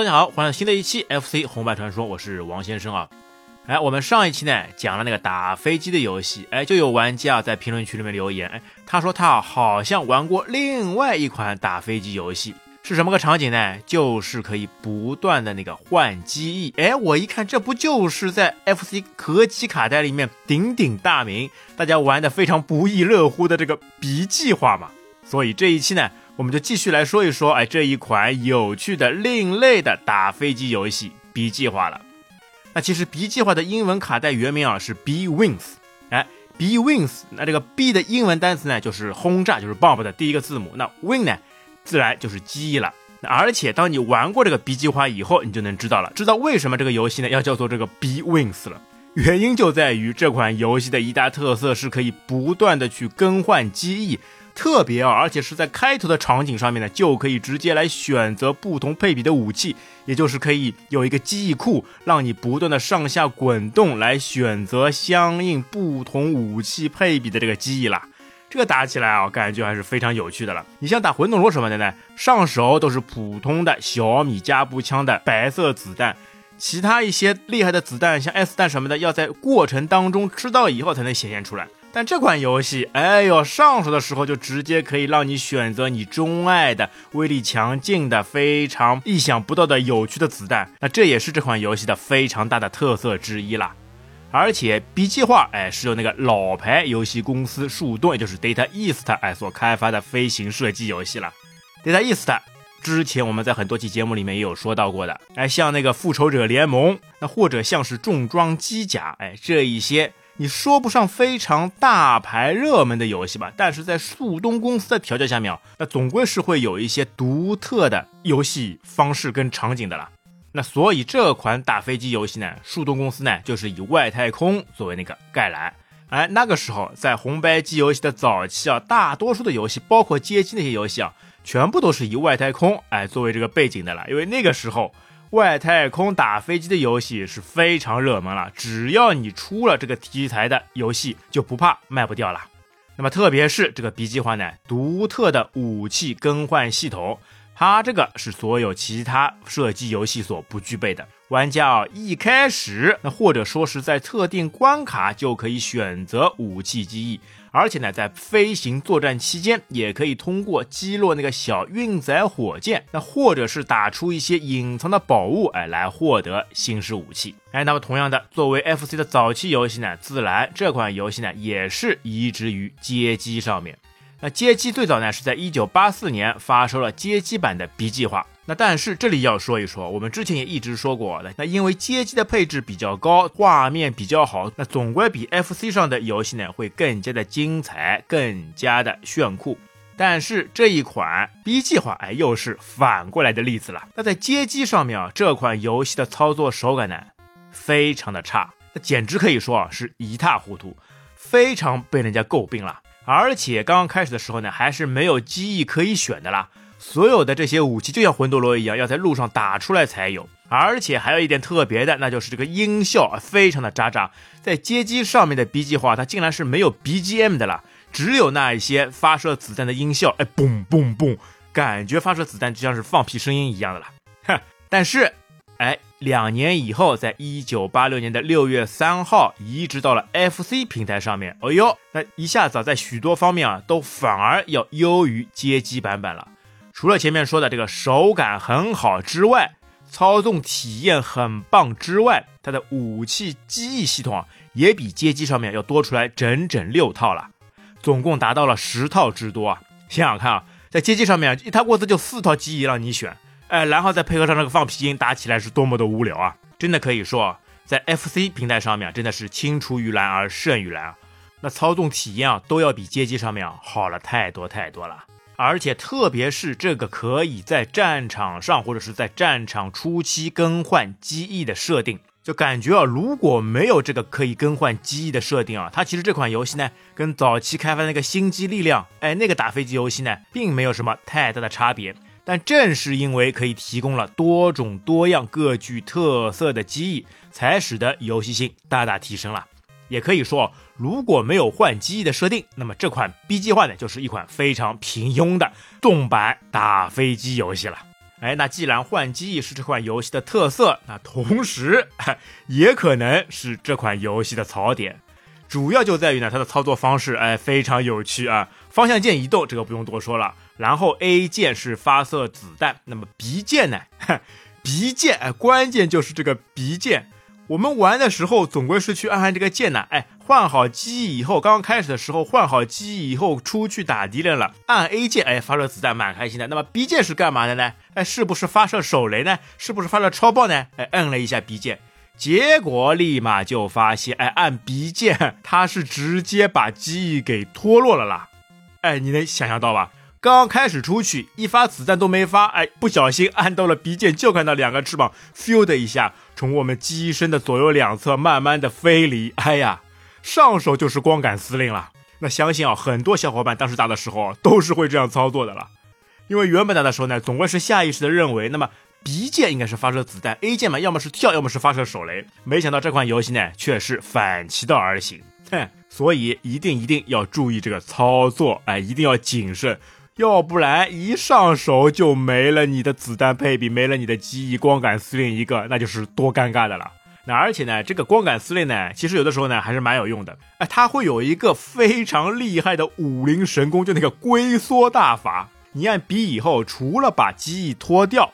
大家好，欢迎新的一期 FC 红白传说，我是王先生啊。哎，我们上一期呢讲了那个打飞机的游戏，哎，就有玩家在评论区里面留言，哎，他说他好像玩过另外一款打飞机游戏，是什么个场景呢？就是可以不断的那个换机翼。哎，我一看，这不就是在 FC 合集卡带里面鼎鼎大名，大家玩的非常不亦乐乎的这个 B 计划嘛？所以这一期呢。我们就继续来说一说，哎，这一款有趣的、另类的打飞机游戏 B 计划了。那其实 B 计划的英文卡带原名啊是 B Wings，哎，B Wings，那这个 B 的英文单词呢就是轰炸，就是 bomb 的第一个字母，那 Wing 呢自然就是机翼了。而且当你玩过这个 B 计划以后，你就能知道了，知道为什么这个游戏呢要叫做这个 B Wings 了。原因就在于这款游戏的一大特色是可以不断的去更换机翼。特别啊，而且是在开头的场景上面呢，就可以直接来选择不同配比的武器，也就是可以有一个记忆库，让你不断的上下滚动来选择相应不同武器配比的这个记忆啦。这个打起来啊，感觉还是非常有趣的了。你像打魂斗罗什么的呢，上手都是普通的小米加步枪的白色子弹，其他一些厉害的子弹，像 S 弹什么的，要在过程当中吃到以后才能显现出来。但这款游戏，哎呦，上手的时候就直接可以让你选择你钟爱的、威力强劲的、非常意想不到的有趣的子弹。那这也是这款游戏的非常大的特色之一啦。而且 B 计划，哎，是由那个老牌游戏公司树洞，也就是 Data East，哎所开发的飞行射击游戏了。Data East 之前我们在很多期节目里面也有说到过的，哎，像那个复仇者联盟，那或者像是重装机甲，哎，这一些。你说不上非常大牌热门的游戏吧，但是在速东公司的调教下面，那总归是会有一些独特的游戏方式跟场景的啦。那所以这款打飞机游戏呢，速东公司呢就是以外太空作为那个概览。哎，那个时候在红白机游戏的早期啊，大多数的游戏，包括街机那些游戏啊，全部都是以外太空哎作为这个背景的了，因为那个时候。外太空打飞机的游戏是非常热门了，只要你出了这个题材的游戏，就不怕卖不掉了。那么特别是这个 B 计划呢，独特的武器更换系统，它这个是所有其他射击游戏所不具备的。玩家啊，一开始那或者说是在特定关卡就可以选择武器机翼。而且呢，在飞行作战期间，也可以通过击落那个小运载火箭，那或者是打出一些隐藏的宝物，哎，来获得新式武器。哎，那么同样的，作为 FC 的早期游戏呢，自然这款游戏呢也是移植于街机上面。那街机最早呢是在一九八四年发售了街机版的 B 计划。那但是这里要说一说，我们之前也一直说过的，那因为街机的配置比较高，画面比较好，那总归比 FC 上的游戏呢会更加的精彩，更加的炫酷。但是这一款 B 计划，哎，又是反过来的例子了。那在街机上面啊，这款游戏的操作手感呢非常的差，那简直可以说啊是一塌糊涂，非常被人家诟病了。而且刚刚开始的时候呢，还是没有机翼可以选的啦。所有的这些武器就像魂斗罗一样，要在路上打出来才有。而且还有一点特别的，那就是这个音效啊非常的渣渣。在街机上面的 B 计划，它竟然是没有 BGM 的了，只有那一些发射子弹的音效，哎，嘣嘣嘣，感觉发射子弹就像是放屁声音一样的了。哼，但是，哎，两年以后，在一九八六年的六月三号，移植到了 FC 平台上面。哎呦，那一下子啊在许多方面啊，都反而要优于街机版本了。除了前面说的这个手感很好之外，操纵体验很棒之外，它的武器机翼系统啊，也比街机上面要多出来整整六套了，总共达到了十套之多啊！想想看啊，在街机上面一台过子就四套机翼让你选，哎，然后再配合上那个放屁音，打起来是多么的无聊啊！真的可以说，在 FC 平台上面真的是青出于蓝而胜于蓝啊，那操纵体验啊都要比街机上面好了太多太多了。而且，特别是这个可以在战场上或者是在战场初期更换机翼的设定，就感觉啊，如果没有这个可以更换机翼的设定啊，它其实这款游戏呢，跟早期开发那个星际力量，哎，那个打飞机游戏呢，并没有什么太大的差别。但正是因为可以提供了多种多样、各具特色的机翼，才使得游戏性大大提升了。也可以说，如果没有换机翼的设定，那么这款 B 计划呢，就是一款非常平庸的动版打飞机游戏了。哎，那既然换机翼是这款游戏的特色，那同时也可能是这款游戏的槽点。主要就在于呢，它的操作方式哎非常有趣啊。方向键移动这个不用多说了，然后 A 键是发射子弹，那么 B 键呢？B 键哎，关键就是这个 B 键。我们玩的时候总归是去按按这个键呢，哎，换好机翼以后，刚刚开始的时候换好机翼以后出去打敌人了，按 A 键，哎，发射子弹蛮开心的。那么 B 键是干嘛的呢？哎，是不是发射手雷呢？是不是发射超爆呢？哎，摁了一下 B 键，结果立马就发现，哎，按 B 键它是直接把机翼给脱落了啦。哎，你能想象到吧？刚开始出去，一发子弹都没发，哎，不小心按到了 B 键，就看到两个翅膀咻的一下从我们机身的左右两侧慢慢的飞离，哎呀，上手就是光杆司令了。那相信啊，很多小伙伴当时打的时候都是会这样操作的了，因为原本打的时候呢，总归是下意识的认为，那么 B 键应该是发射子弹，A 键嘛，要么是跳，要么是发射手雷。没想到这款游戏呢，却是反其道而行，哼，所以一定一定要注意这个操作，哎，一定要谨慎。要不然一上手就没了你的子弹配比，没了你的机翼，光杆司令一个，那就是多尴尬的了。那而且呢，这个光杆司令呢，其实有的时候呢还是蛮有用的。哎，它会有一个非常厉害的武林神功，就那个龟缩大法。你按比以后，除了把机翼脱掉。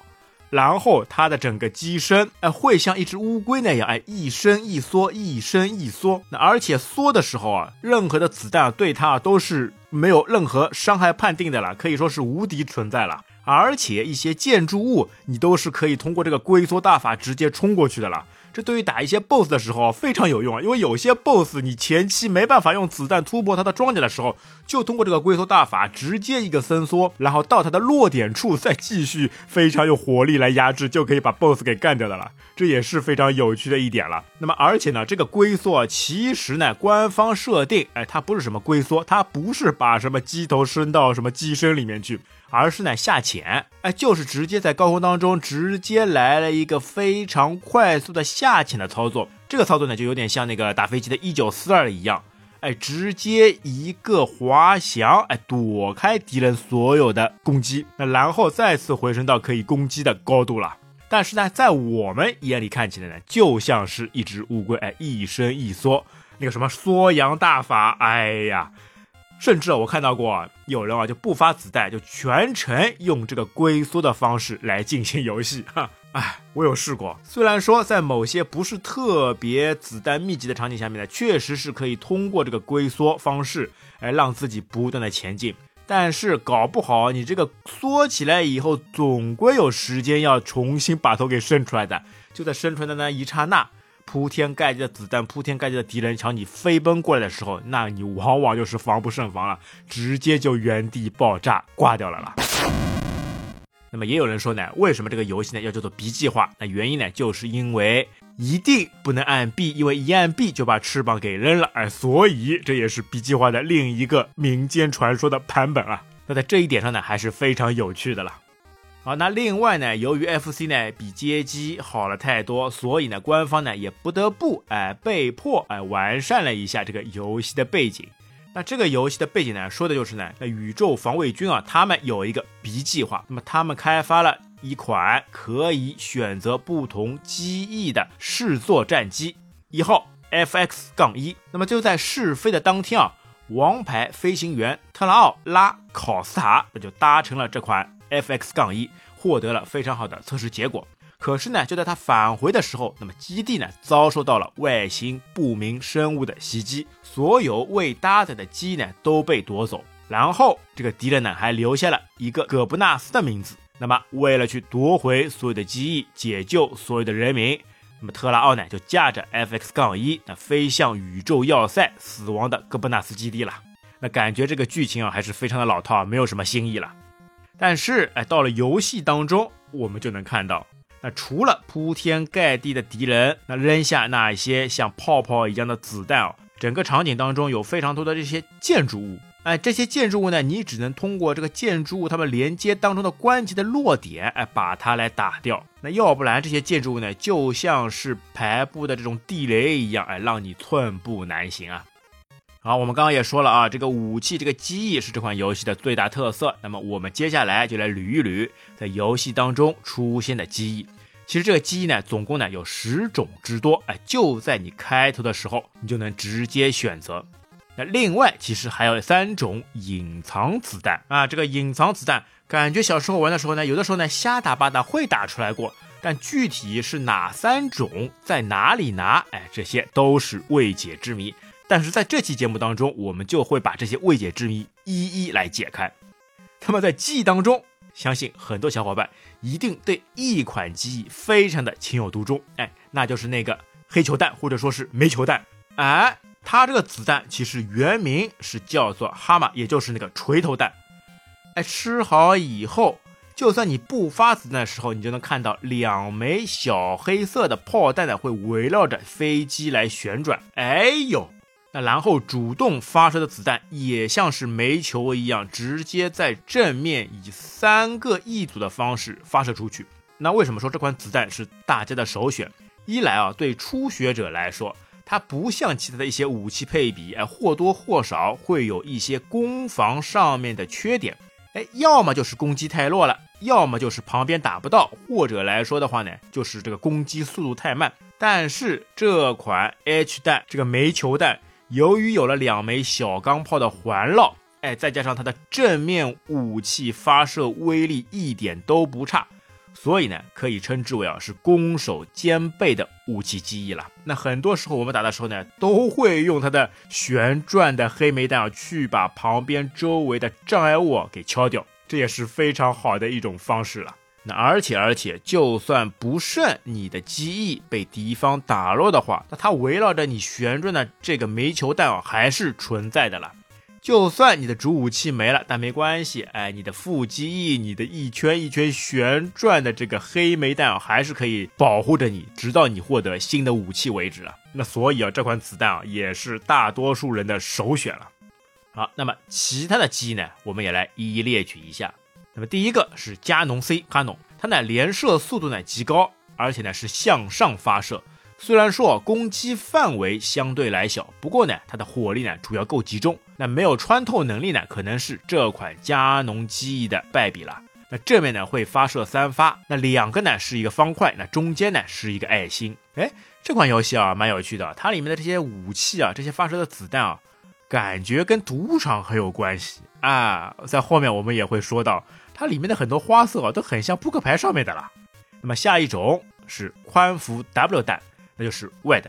然后它的整个机身，哎，会像一只乌龟那样，哎，一伸一缩，一伸一缩。那而且缩的时候啊，任何的子弹对它都是没有任何伤害判定的了，可以说是无敌存在了。而且一些建筑物，你都是可以通过这个龟缩大法直接冲过去的了。这对于打一些 BOSS 的时候非常有用啊，因为有些 BOSS 你前期没办法用子弹突破他的装甲的时候，就通过这个龟缩大法直接一个伸缩，然后到他的落点处再继续非常有火力来压制，就可以把 BOSS 给干掉的了。这也是非常有趣的一点了。那么而且呢，这个龟缩其实呢，官方设定，哎，它不是什么龟缩，它不是把什么机头伸到什么机身里面去。而是呢下潜，哎，就是直接在高空当中直接来了一个非常快速的下潜的操作。这个操作呢就有点像那个打飞机的1942一样，哎，直接一个滑翔，哎，躲开敌人所有的攻击，那然后再次回升到可以攻击的高度了。但是呢，在我们眼里看起来呢，就像是一只乌龟，哎，一伸一缩，那个什么缩阳大法，哎呀。甚至我看到过有人啊就不发子弹，就全程用这个龟缩的方式来进行游戏。哈，哎，我有试过。虽然说在某些不是特别子弹密集的场景下面呢，确实是可以通过这个龟缩方式，来，让自己不断的前进。但是搞不好你这个缩起来以后，总归有时间要重新把头给伸出来的。就在伸出来的那一刹那。铺天盖地的子弹，铺天盖地的敌人朝你飞奔过来的时候，那你往往就是防不胜防了，直接就原地爆炸挂掉了啦。那么也有人说呢，为什么这个游戏呢要叫做 B 计划？那原因呢，就是因为一定不能按 B，因为一按 B 就把翅膀给扔了，哎，所以这也是 B 计划的另一个民间传说的版本啊。那在这一点上呢，还是非常有趣的了。好，那另外呢，由于 FC 呢比街机好了太多，所以呢，官方呢也不得不哎被迫哎完善了一下这个游戏的背景。那这个游戏的背景呢，说的就是呢，那宇宙防卫军啊，他们有一个 B 计划，那么他们开发了一款可以选择不同机翼的试作战机，一号 FX 杠一。那么就在试飞的当天啊，王牌飞行员特拉奥拉考斯塔那就搭乘了这款。FX 杠一获得了非常好的测试结果，可是呢，就在他返回的时候，那么基地呢遭受到了外星不明生物的袭击，所有未搭载的机呢都被夺走，然后这个敌人呢还留下了一个葛布纳斯的名字。那么为了去夺回所有的机翼，解救所有的人民，那么特拉奥呢就驾着 FX 杠一那飞向宇宙要塞死亡的戈布纳斯基地了。那感觉这个剧情啊还是非常的老套，没有什么新意了。但是，哎，到了游戏当中，我们就能看到，那除了铺天盖地的敌人，那扔下那些像泡泡一样的子弹哦，整个场景当中有非常多的这些建筑物，哎，这些建筑物呢，你只能通过这个建筑物它们连接当中的关节的落点，哎，把它来打掉。那要不然这些建筑物呢，就像是排布的这种地雷一样，哎，让你寸步难行啊。好，我们刚刚也说了啊，这个武器、这个机翼是这款游戏的最大特色。那么我们接下来就来捋一捋在游戏当中出现的机翼。其实这个机翼呢，总共呢有十种之多，哎，就在你开头的时候，你就能直接选择。那另外，其实还有三种隐藏子弹啊，这个隐藏子弹，感觉小时候玩的时候呢，有的时候呢瞎打八打会打出来过，但具体是哪三种，在哪里拿，哎，这些都是未解之谜。但是在这期节目当中，我们就会把这些未解之谜一一来解开。那么在记忆当中，相信很多小伙伴一定对一款机翼非常的情有独钟，哎，那就是那个黑球弹或者说是煤球弹。哎，它这个子弹其实原名是叫做哈马，也就是那个锤头弹。哎，吃好以后，就算你不发子弹的时候，你就能看到两枚小黑色的炮弹呢，会围绕着飞机来旋转。哎呦！然后主动发射的子弹也像是煤球一样，直接在正面以三个一组的方式发射出去。那为什么说这款子弹是大家的首选？一来啊，对初学者来说，它不像其他的一些武器配比，哎，或多或少会有一些攻防上面的缺点。哎，要么就是攻击太弱了，要么就是旁边打不到，或者来说的话呢，就是这个攻击速度太慢。但是这款 H 弹，这个煤球弹。由于有了两枚小钢炮的环绕，哎，再加上它的正面武器发射威力一点都不差，所以呢，可以称之为啊是攻守兼备的武器机翼了。那很多时候我们打的时候呢，都会用它的旋转的黑煤弹啊去把旁边周围的障碍物给敲掉，这也是非常好的一种方式了。那而且而且，就算不慎你的机翼被敌方打落的话，那它围绕着你旋转的这个煤球弹啊，还是存在的了。就算你的主武器没了，但没关系，哎，你的副机翼，你的一圈一圈旋转的这个黑煤弹啊，还是可以保护着你，直到你获得新的武器为止啊。那所以啊，这款子弹啊，也是大多数人的首选了。好，那么其他的机呢，我们也来一一列举一下。那么第一个是加农 C 卡农，它呢连射速度呢极高，而且呢是向上发射。虽然说攻击范围相对来小，不过呢它的火力呢主要够集中。那没有穿透能力呢，可能是这款加农机翼的败笔了。那正面呢会发射三发，那两个呢是一个方块，那中间呢是一个爱心。哎，这款游戏啊蛮有趣的，它里面的这些武器啊，这些发射的子弹啊，感觉跟赌场很有关系啊。在后面我们也会说到。它里面的很多花色啊，都很像扑克牌上面的了。那么下一种是宽幅 W 弹，那就是 Wed，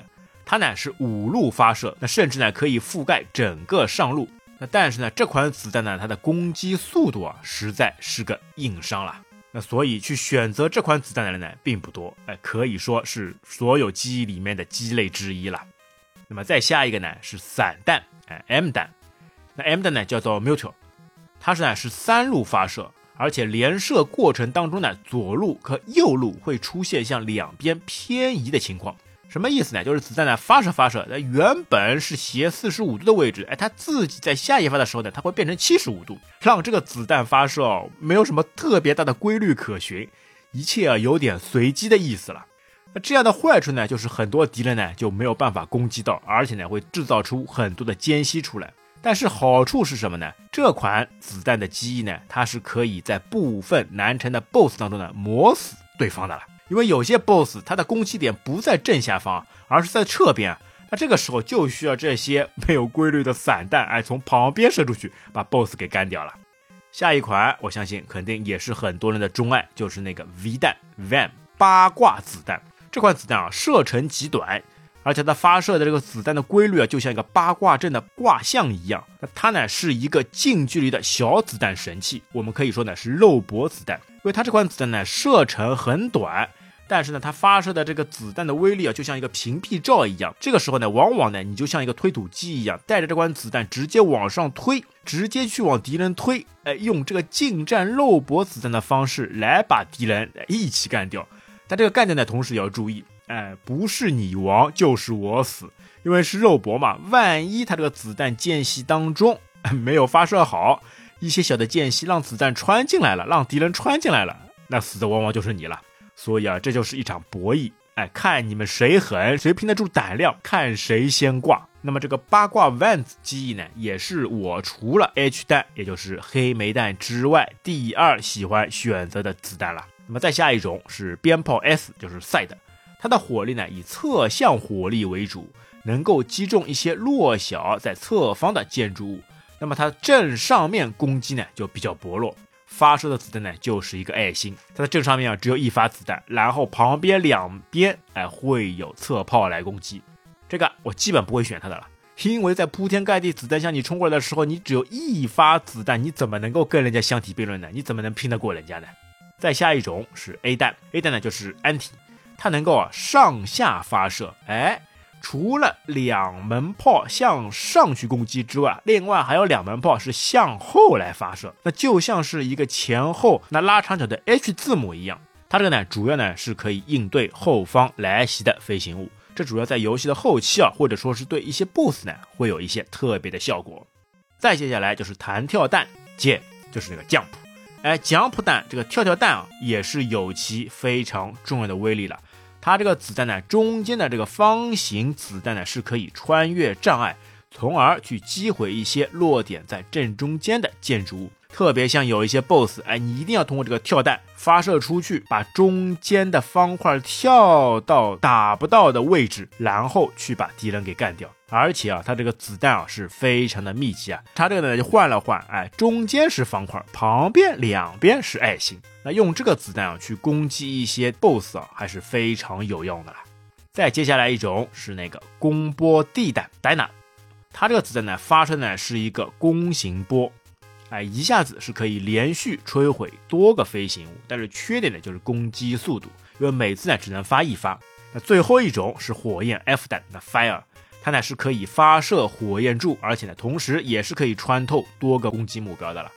它呢是五路发射，那甚至呢可以覆盖整个上路。那但是呢这款子弹呢，它的攻击速度啊实在是个硬伤了。那所以去选择这款子弹的人呢并不多，哎，可以说是所有机翼里面的鸡肋之一了。那么再下一个呢是散弹，哎，M 弹。那 M 弹呢叫做 Mutual，它是呢是三路发射。而且连射过程当中呢，左路和右路会出现向两边偏移的情况，什么意思呢？就是子弹呢发射发射，那原本是斜四十五度的位置，哎，它自己在下一发的时候呢，它会变成七十五度，让这个子弹发射没有什么特别大的规律可循，一切啊有点随机的意思了。那这样的坏处呢，就是很多敌人呢就没有办法攻击到，而且呢会制造出很多的间隙出来。但是好处是什么呢？这款子弹的机翼呢，它是可以在部分难缠的 BOSS 当中呢磨死对方的了。因为有些 BOSS 它的攻击点不在正下方，而是在侧边，那这个时候就需要这些没有规律的散弹，哎，从旁边射出去，把 BOSS 给干掉了。下一款，我相信肯定也是很多人的钟爱，就是那个 V 弹 Van 八卦子弹。这款子弹啊，射程极短。而且它发射的这个子弹的规律啊，就像一个八卦阵的卦象一样。那它呢是一个近距离的小子弹神器，我们可以说呢是肉搏子弹。因为它这款子弹呢射程很短，但是呢它发射的这个子弹的威力啊，就像一个屏蔽罩一样。这个时候呢，往往呢你就像一个推土机一样，带着这款子弹直接往上推，直接去往敌人推，哎，用这个近战肉搏子弹的方式来把敌人一起干掉。但这个干掉呢同时也要注意。哎，不是你亡就是我死，因为是肉搏嘛。万一他这个子弹间隙当中 没有发射好，一些小的间隙让子弹穿进来了，让敌人穿进来了，那死的往往就是你了。所以啊，这就是一场博弈。哎，看你们谁狠，谁拼得住胆量，看谁先挂。那么这个八卦万子机翼呢，也是我除了 H 弹，也就是黑莓弹之外，第二喜欢选择的子弹了。那么再下一种是鞭炮 S，就是赛的，它的火力呢以侧向火力为主，能够击中一些弱小在侧方的建筑物。那么它正上面攻击呢就比较薄弱，发射的子弹呢就是一个爱心。它的正上面啊只有一发子弹，然后旁边两边哎会有侧炮来攻击。这个我基本不会选它的了，因为在铺天盖地子弹向你冲过来的时候，你只有一发子弹，你怎么能够跟人家相提并论呢？你怎么能拼得过人家呢？再下一种是 A 弹，A 弹呢就是安体，它能够啊上下发射，哎，除了两门炮向上去攻击之外，另外还有两门炮是向后来发射，那就像是一个前后那拉长角的 H 字母一样。它这个呢主要呢是可以应对后方来袭的飞行物。这主要在游戏的后期啊，或者说是对一些 BOSS 呢，会有一些特别的效果。再接下来就是弹跳弹，接就是那个 jump，哎，jump 弹这个跳跳弹啊，也是有其非常重要的威力了。它这个子弹呢，中间的这个方形子弹呢，是可以穿越障碍，从而去击毁一些落点在正中间的建筑物。特别像有一些 BOSS，哎，你一定要通过这个跳弹发射出去，把中间的方块跳到打不到的位置，然后去把敌人给干掉。而且啊，它这个子弹啊是非常的密集啊。它这个呢就换了换，哎，中间是方块，旁边两边是爱心。那用这个子弹啊去攻击一些 BOSS 啊，还是非常有用的啦。再接下来一种是那个攻波地弹 Dina，它这个子弹呢发射呢是一个弓形波。哎，一下子是可以连续摧毁多个飞行物，但是缺点呢就是攻击速度，因为每次呢只能发一发。那最后一种是火焰 F 弹的 Fire，它呢是可以发射火焰柱，而且呢同时也是可以穿透多个攻击目标的了。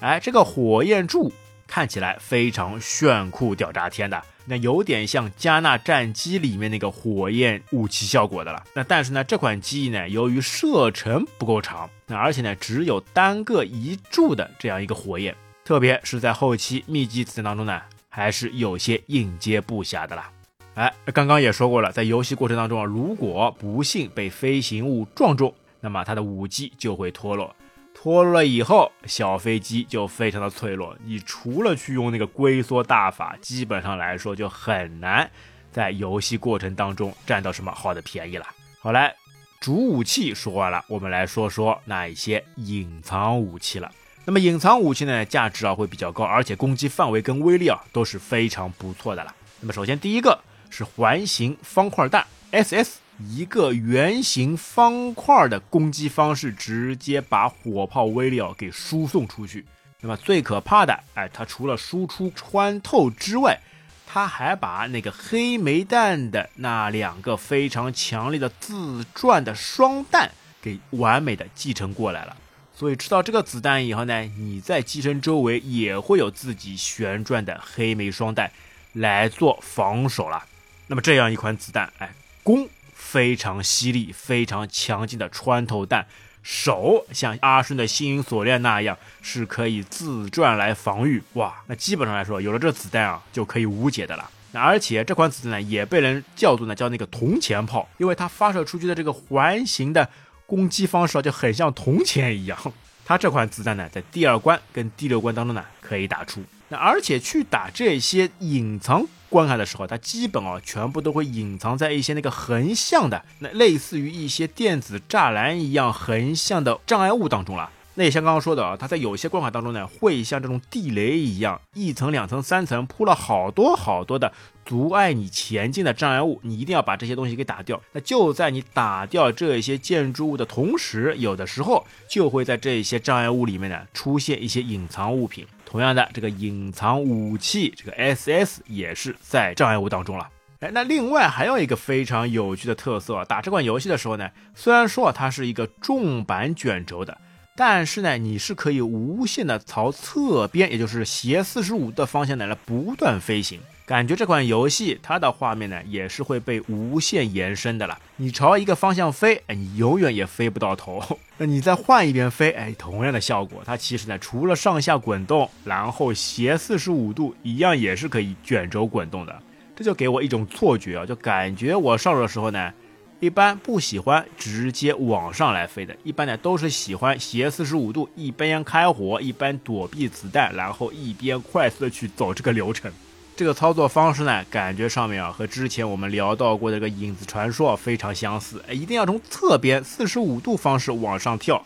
哎，这个火焰柱看起来非常炫酷屌炸天的。那有点像加纳战机里面那个火焰武器效果的了。那但是呢，这款机翼呢，由于射程不够长，那而且呢，只有单个一柱的这样一个火焰，特别是在后期密集子弹当中呢，还是有些应接不暇的啦。哎，刚刚也说过了，在游戏过程当中啊，如果不幸被飞行物撞中，那么它的武器就会脱落。脱落了以后，小飞机就非常的脆弱。你除了去用那个龟缩大法，基本上来说就很难在游戏过程当中占到什么好的便宜了。好来，主武器说完了，我们来说说那一些隐藏武器了。那么隐藏武器呢，价值啊会比较高，而且攻击范围跟威力啊都是非常不错的了。那么首先第一个是环形方块弹 SS。一个圆形方块的攻击方式，直接把火炮威力给输送出去。那么最可怕的，哎，它除了输出穿透之外，它还把那个黑莓弹的那两个非常强烈的自转的双弹给完美的继承过来了。所以吃到这个子弹以后呢，你在机身周围也会有自己旋转的黑莓双弹来做防守了。那么这样一款子弹，哎，攻。非常犀利、非常强劲的穿透弹，手像阿顺的星云锁链那样是可以自转来防御。哇，那基本上来说，有了这子弹啊，就可以无解的了。那而且这款子弹呢，也被人叫做呢叫那个铜钱炮，因为它发射出去的这个环形的攻击方式啊，就很像铜钱一样。它这款子弹呢，在第二关跟第六关当中呢，可以打出。那而且去打这些隐藏。关卡的时候，它基本啊全部都会隐藏在一些那个横向的，那类似于一些电子栅栏一样横向的障碍物当中了。那也像刚刚说的啊，它在有些关卡当中呢，会像这种地雷一样，一层、两层、三层铺了好多好多的阻碍你前进的障碍物，你一定要把这些东西给打掉。那就在你打掉这些建筑物的同时，有的时候就会在这些障碍物里面呢出现一些隐藏物品。同样的，这个隐藏武器，这个 SS 也是在障碍物当中了。哎，那另外还有一个非常有趣的特色，打这款游戏的时候呢，虽然说它是一个重版卷轴的。但是呢，你是可以无限的朝侧边，也就是斜四十五的方向呢来不断飞行。感觉这款游戏它的画面呢也是会被无限延伸的了。你朝一个方向飞，哎，你永远也飞不到头。那 你再换一边飞，哎，同样的效果。它其实呢，除了上下滚动，然后斜四十五度一样也是可以卷轴滚动的。这就给我一种错觉啊，就感觉我上手的时候呢。一般不喜欢直接往上来飞的，一般呢都是喜欢斜四十五度，一边开火一边躲避子弹，然后一边快速的去走这个流程。这个操作方式呢，感觉上面啊和之前我们聊到过的这个影子传说非常相似。哎，一定要从侧边四十五度方式往上跳。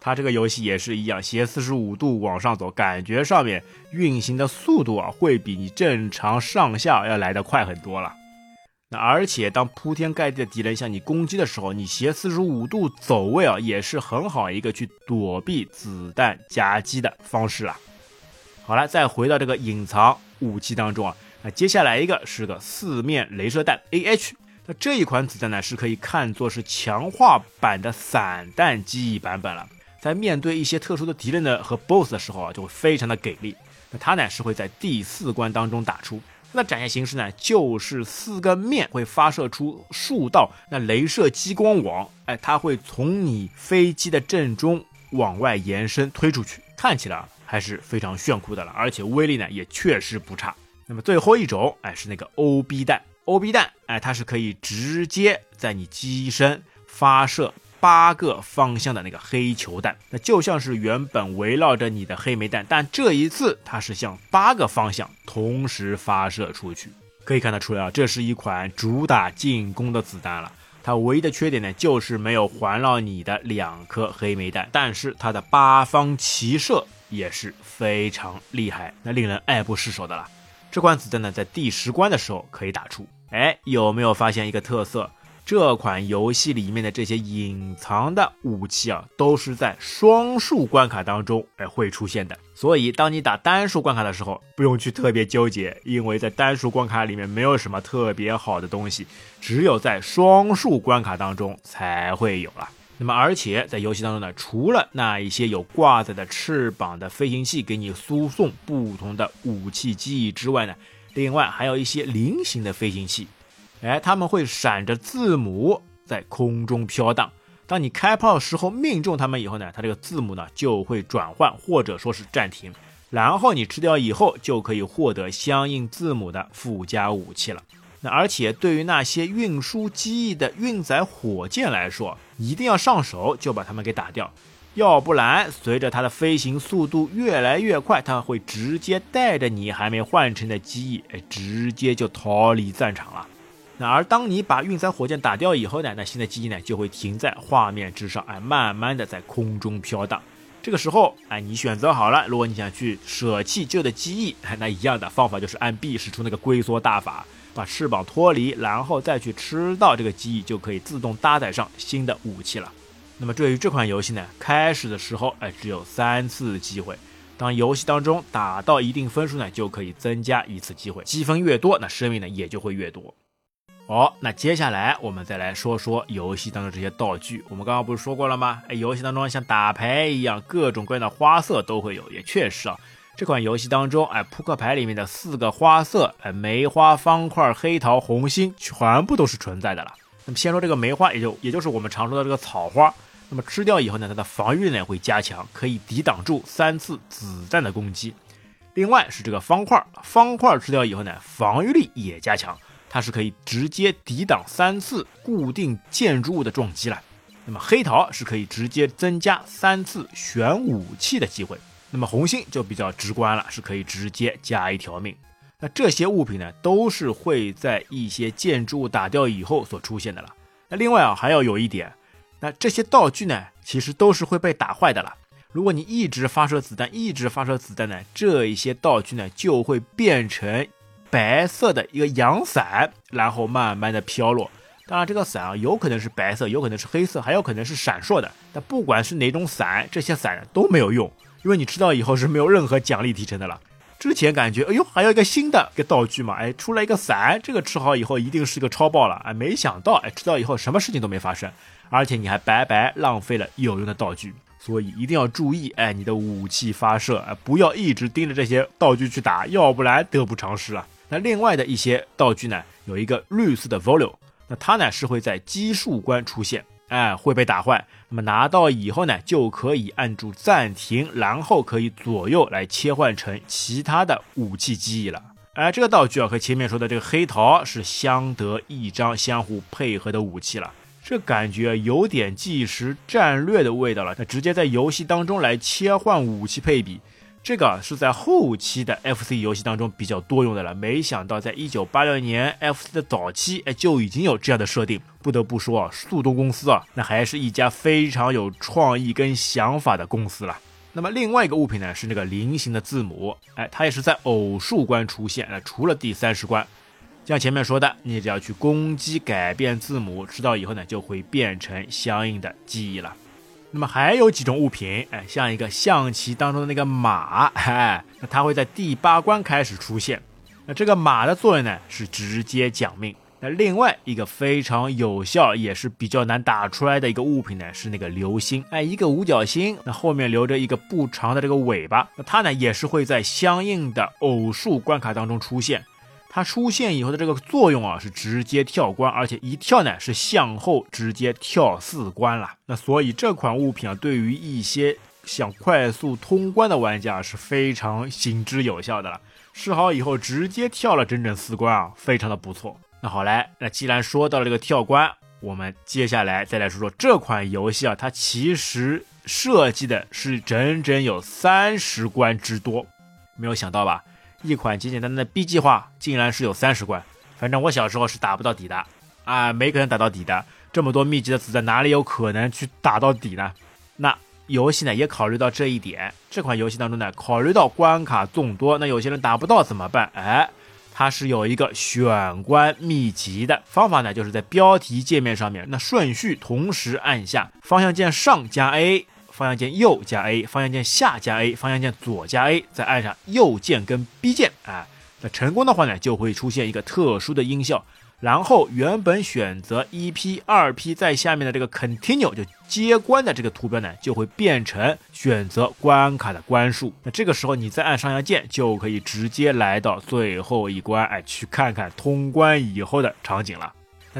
它这个游戏也是一样，斜四十五度往上走，感觉上面运行的速度啊会比你正常上下要来得快很多了。那而且当铺天盖地的敌人向你攻击的时候，你斜四十五度走位啊也是很好一个去躲避子弹夹击的方式了。好了，再回到这个隐藏。武器当中啊，那接下来一个是个四面镭射弹 A H，那这一款子弹呢是可以看作是强化版的散弹机翼版本了，在面对一些特殊的敌人的和 BOSS 的时候啊，就会非常的给力。那它呢是会在第四关当中打出，那展现形式呢就是四个面会发射出数道那镭射激光网，哎，它会从你飞机的正中往外延伸推出去，看起来啊。还是非常炫酷的了，而且威力呢也确实不差。那么最后一种，哎，是那个 O B 弹，O B 弹，哎，它是可以直接在你机身发射八个方向的那个黑球弹，那就像是原本围绕着你的黑莓弹，但这一次它是向八个方向同时发射出去。可以看得出来啊，这是一款主打进攻的子弹了。它唯一的缺点呢，就是没有环绕你的两颗黑莓弹，但是它的八方齐射。也是非常厉害，那令人爱不释手的了。这款子弹呢，在第十关的时候可以打出。哎，有没有发现一个特色？这款游戏里面的这些隐藏的武器啊，都是在双数关卡当中哎会出现的。所以，当你打单数关卡的时候，不用去特别纠结，因为在单数关卡里面没有什么特别好的东西，只有在双数关卡当中才会有了。那么，而且在游戏当中呢，除了那一些有挂载的翅膀的飞行器给你输送不同的武器记忆之外呢，另外还有一些菱形的飞行器，哎，他们会闪着字母在空中飘荡。当你开炮时候命中他们以后呢，它这个字母呢就会转换或者说是暂停，然后你吃掉以后就可以获得相应字母的附加武器了。那而且对于那些运输机翼的运载火箭来说，一定要上手就把它们给打掉，要不然随着它的飞行速度越来越快，它会直接带着你还没换成的机翼，哎，直接就逃离战场了。那而当你把运载火箭打掉以后呢，那新的机翼呢就会停在画面之上，哎，慢慢的在空中飘荡。这个时候，哎，你选择好了，如果你想去舍弃旧的机翼，那一样的方法就是按 B 使出那个龟缩大法。把翅膀脱离，然后再去吃到这个机翼，就可以自动搭载上新的武器了。那么对于这款游戏呢，开始的时候哎只有三次机会，当游戏当中打到一定分数呢，就可以增加一次机会，积分越多，那生命呢也就会越多。好，那接下来我们再来说说游戏当中这些道具。我们刚刚不是说过了吗？哎，游戏当中像打牌一样，各种各样的花色都会有，也确实啊。这款游戏当中，哎，扑克牌里面的四个花色，哎，梅花、方块、黑桃、红心，全部都是存在的了。那么先说这个梅花，也就也就是我们常说的这个草花。那么吃掉以后呢，它的防御呢会加强，可以抵挡住三次子弹的攻击。另外是这个方块，方块吃掉以后呢，防御力也加强，它是可以直接抵挡三次固定建筑物的撞击了。那么黑桃是可以直接增加三次选武器的机会。那么红心就比较直观了，是可以直接加一条命。那这些物品呢，都是会在一些建筑物打掉以后所出现的了。那另外啊，还要有一点，那这些道具呢，其实都是会被打坏的了。如果你一直发射子弹，一直发射子弹呢，这一些道具呢，就会变成白色的一个阳伞，然后慢慢的飘落。当然，这个伞啊，有可能是白色，有可能是黑色，还有可能是闪烁的。但不管是哪种伞，这些伞都没有用。因为你吃到以后是没有任何奖励提成的了。之前感觉，哎呦，还有一个新的一个道具嘛，哎，出来一个伞，这个吃好以后一定是个超爆了，哎，没想到，哎，吃到以后什么事情都没发生，而且你还白白浪费了有用的道具，所以一定要注意，哎，你的武器发射，哎，不要一直盯着这些道具去打，要不然得不偿失啊。那另外的一些道具呢，有一个绿色的 volume，那它呢是会在奇数关出现。哎，会被打坏。那么拿到以后呢，就可以按住暂停，然后可以左右来切换成其他的武器机翼了。哎，这个道具啊，和前面说的这个黑桃是相得益彰、相互配合的武器了。这感觉有点计时战略的味道了。那直接在游戏当中来切换武器配比，这个是在后期的 FC 游戏当中比较多用的了。没想到在一九八六年 FC 的早期，哎，就已经有这样的设定。不得不说啊，速东公司啊，那还是一家非常有创意跟想法的公司了。那么另外一个物品呢，是那个菱形的字母，哎，它也是在偶数关出现，那除了第三十关。像前面说的，你只要去攻击改变字母，知道以后呢，就会变成相应的记忆了。那么还有几种物品，哎，像一个象棋当中的那个马，哎，那它会在第八关开始出现。那这个马的作用呢，是直接讲命。那另外一个非常有效，也是比较难打出来的一个物品呢，是那个流星，哎，一个五角星，那后面留着一个不长的这个尾巴，那它呢，也是会在相应的偶数关卡当中出现。它出现以后的这个作用啊，是直接跳关，而且一跳呢是向后直接跳四关了。那所以这款物品啊，对于一些想快速通关的玩家是非常行之有效的了。试好以后直接跳了整整四关啊，非常的不错。那好来，那既然说到了这个跳关，我们接下来再来说说这款游戏啊，它其实设计的是整整有三十关之多，没有想到吧？一款简简单单的 B 计划，竟然是有三十关。反正我小时候是打不到底的啊，没可能打到底的。这么多密集的子弹，哪里有可能去打到底呢？那游戏呢也考虑到这一点。这款游戏当中呢，考虑到关卡众多，那有些人打不到怎么办？哎，它是有一个选关秘籍的方法呢，就是在标题界面上面，那顺序同时按下方向键上加 A。方向键右加 A，方向键下加 A，方向键左加 A，再按上右键跟 B 键，啊，那成功的话呢，就会出现一个特殊的音效。然后原本选择一 P、二 P 在下面的这个 Continue 就接关的这个图标呢，就会变成选择关卡的关数。那这个时候你再按上下键，就可以直接来到最后一关，哎，去看看通关以后的场景了。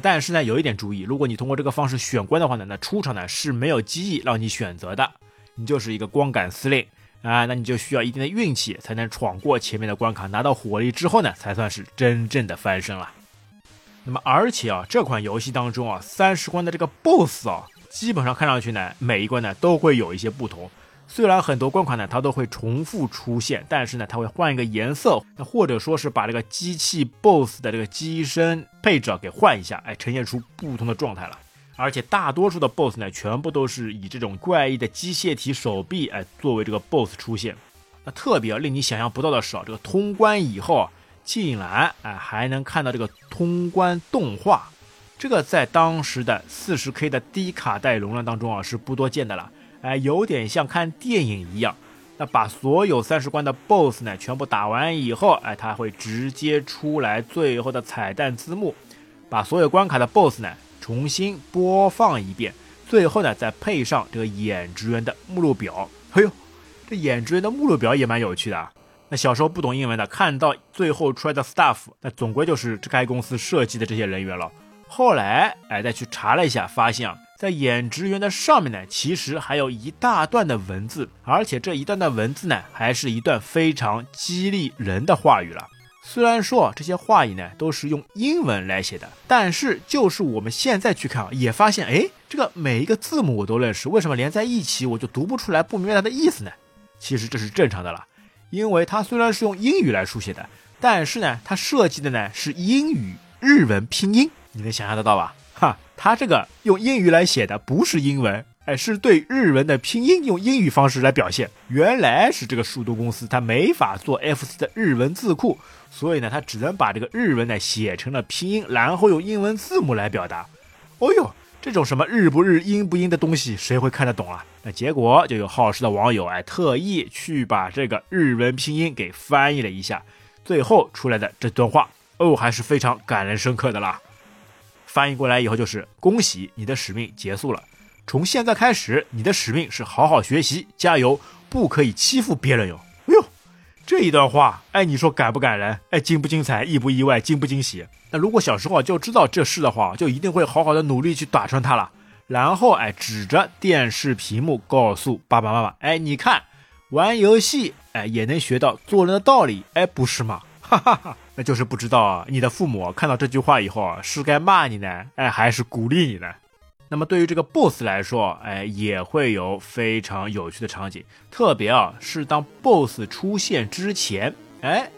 但是呢，有一点注意，如果你通过这个方式选关的话呢，那出场呢是没有机翼让你选择的，你就是一个光杆司令啊，那你就需要一定的运气才能闯过前面的关卡，拿到火力之后呢，才算是真正的翻身了。那么而且啊，这款游戏当中啊，三十关的这个 BOSS 啊，基本上看上去呢，每一关呢都会有一些不同。虽然很多关卡呢，它都会重复出现，但是呢，它会换一个颜色，那或者说是把这个机器 BOSS 的这个机身配置啊给换一下，哎，呈现出不同的状态了。而且大多数的 BOSS 呢，全部都是以这种怪异的机械体手臂，哎，作为这个 BOSS 出现。那特别令你想象不到的是啊，这个通关以后啊，竟然哎还能看到这个通关动画，这个在当时的 40K 的低卡带容量当中啊，是不多见的了。哎，有点像看电影一样。那把所有三十关的 BOSS 呢全部打完以后，哎，它会直接出来最后的彩蛋字幕，把所有关卡的 BOSS 呢重新播放一遍，最后呢再配上这个演职员的目录表。哎呦，这演职员的目录表也蛮有趣的啊。那小时候不懂英文的，看到最后出来的 staff，那总归就是该公司设计的这些人员了。后来哎再去查了一下，发现啊。在演职员的上面呢，其实还有一大段的文字，而且这一段的文字呢，还是一段非常激励人的话语了。虽然说这些话语呢都是用英文来写的，但是就是我们现在去看啊，也发现，哎，这个每一个字母我都认识，为什么连在一起我就读不出来，不明白它的意思呢？其实这是正常的了，因为它虽然是用英语来书写的，但是呢，它设计的呢是英语日文拼音，你能想象得到吧？哈，他这个用英语来写的不是英文，哎，是对日文的拼音用英语方式来表现。原来是这个数独公司，他没法做 FC 的日文字库，所以呢，他只能把这个日文呢写成了拼音，然后用英文字母来表达。哦呦，这种什么日不日、英不英的东西，谁会看得懂啊？那结果就有好事的网友哎，特意去把这个日文拼音给翻译了一下，最后出来的这段话哦，还是非常感人深刻的啦。翻译过来以后就是恭喜你的使命结束了，从现在开始你的使命是好好学习，加油，不可以欺负别人哟。哎呦，这一段话，哎，你说感不感人？哎，精不精彩？意不意外？惊不惊喜？那如果小时候就知道这事的话，就一定会好好的努力去打穿它了。然后哎，指着电视屏幕告诉爸爸妈妈，哎，你看，玩游戏哎也能学到做人的道理，哎，不是吗？哈哈哈。那就是不知道，你的父母看到这句话以后啊，是该骂你呢，哎，还是鼓励你呢？那么对于这个 BOSS 来说，哎，也会有非常有趣的场景，特别啊是当 BOSS 出现之前，哎，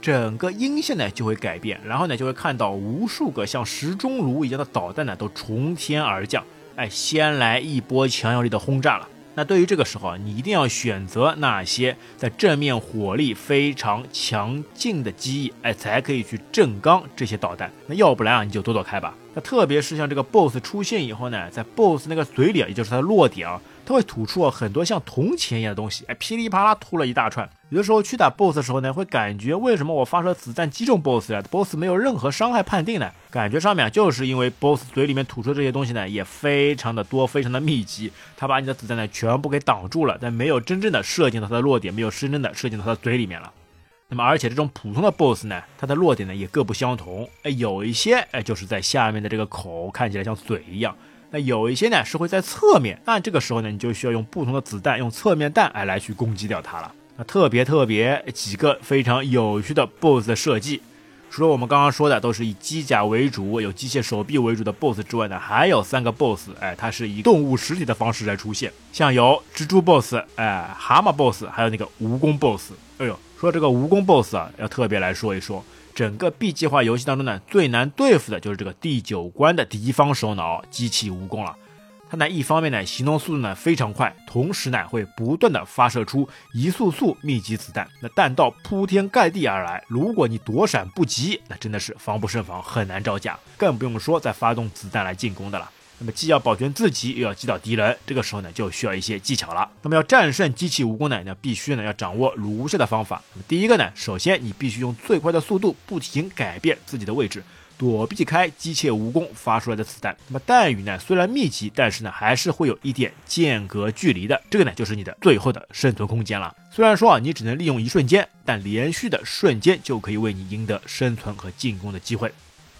整个音线呢就会改变，然后呢就会看到无数个像时钟炉一样的导弹呢都从天而降，哎，先来一波强有力的轰炸了。那对于这个时候啊，你一定要选择那些在正面火力非常强劲的机翼，哎，才可以去正刚这些导弹。那要不然啊，你就躲躲开吧。那特别是像这个 BOSS 出现以后呢，在 BOSS 那个嘴里啊，也就是它的落点啊。会吐出很多像铜钱一样的东西，哎，噼里啪啦吐了一大串。有的时候去打 BOSS 的时候呢，会感觉为什么我发射子弹击中 BOSS 呀，BOSS 没有任何伤害判定呢？感觉上面就是因为 BOSS 嘴里面吐出的这些东西呢，也非常的多，非常的密集，他把你的子弹呢全部给挡住了，但没有真正的射进到它的落点，没有真正的射进到它的嘴里面了。那么而且这种普通的 BOSS 呢，它的落点呢也各不相同，哎，有一些哎就是在下面的这个口，看起来像嘴一样。那有一些呢是会在侧面，那这个时候呢，你就需要用不同的子弹，用侧面弹哎来去攻击掉它了。那特别特别几个非常有趣的 BOSS 的设计，除了我们刚刚说的都是以机甲为主、有机械手臂为主的 BOSS 之外呢，还有三个 BOSS，哎，它是以动物实体的方式来出现，像有蜘蛛 BOSS，哎，蛤蟆 BOSS，还有那个蜈蚣 BOSS。哎呦，说这个蜈蚣 BOSS 啊，要特别来说一说。整个 B 计划游戏当中呢，最难对付的就是这个第九关的敌方首脑机器蜈蚣了。它呢，一方面呢，行动速度呢非常快，同时呢，会不断的发射出一速速密集子弹，那弹道铺天盖地而来，如果你躲闪不及，那真的是防不胜防，很难招架，更不用说再发动子弹来进攻的了。那么既要保全自己，又要击倒敌人，这个时候呢，就需要一些技巧了。那么要战胜机器蜈蚣呢，那必须呢要掌握如下的方法。那么第一个呢，首先你必须用最快的速度，不停改变自己的位置，躲避开机械蜈蚣发出来的子弹。那么弹雨呢，虽然密集，但是呢，还是会有一点间隔距离的。这个呢，就是你的最后的生存空间了。虽然说啊，你只能利用一瞬间，但连续的瞬间就可以为你赢得生存和进攻的机会。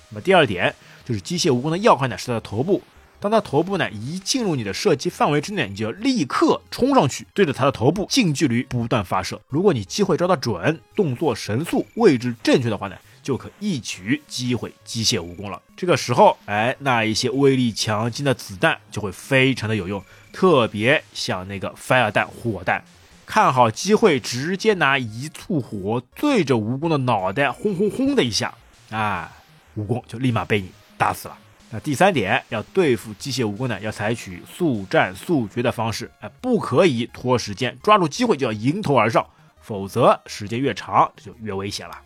那么第二点就是机械蜈蚣的要害呢，是它的头部。当他头部呢一进入你的射击范围之内，你就立刻冲上去，对着他的头部近距离不断发射。如果你机会抓得准，动作神速，位置正确的话呢，就可一举击毁机械蜈蚣了。这个时候，哎，那一些威力强劲的子弹就会非常的有用，特别像那个 fire 弹、火弹，看好机会，直接拿一簇火对着蜈蚣的脑袋轰轰轰的一下，啊，蜈蚣就立马被你打死了。那第三点，要对付机械蜈蚣呢，要采取速战速决的方式，哎，不可以拖时间，抓住机会就要迎头而上，否则时间越长，就越危险了。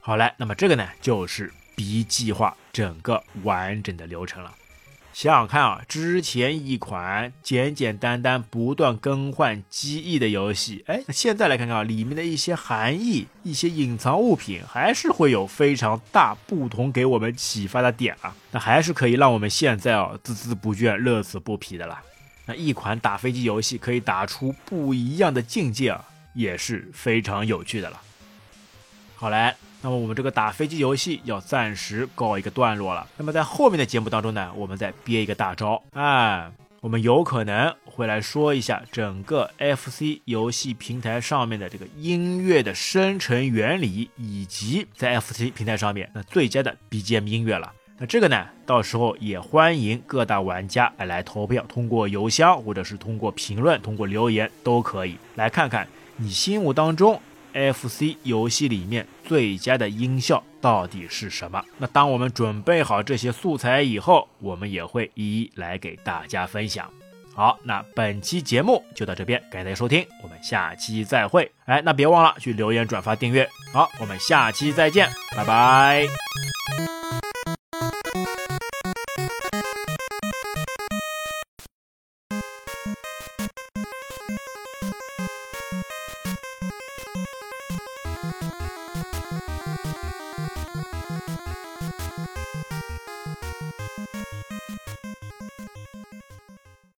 好嘞，那么这个呢，就是 B 计划整个完整的流程了。想想看啊，之前一款简简单单不断更换机翼的游戏，哎，现在来看看啊，里面的一些含义、一些隐藏物品，还是会有非常大不同给我们启发的点啊，那还是可以让我们现在啊孜孜不倦、乐此不疲的啦。那一款打飞机游戏可以打出不一样的境界啊，也是非常有趣的了。好嘞。那么我们这个打飞机游戏要暂时告一个段落了。那么在后面的节目当中呢，我们再憋一个大招，哎，我们有可能会来说一下整个 FC 游戏平台上面的这个音乐的生成原理，以及在 FC 平台上面那最佳的 BGM 音乐了。那这个呢，到时候也欢迎各大玩家来投票，通过邮箱或者是通过评论、通过留言都可以来看看你心目当中。FC 游戏里面最佳的音效到底是什么？那当我们准备好这些素材以后，我们也会一一来给大家分享。好，那本期节目就到这边，感谢收听，我们下期再会。哎，那别忘了去留言、转发、订阅。好，我们下期再见，拜拜。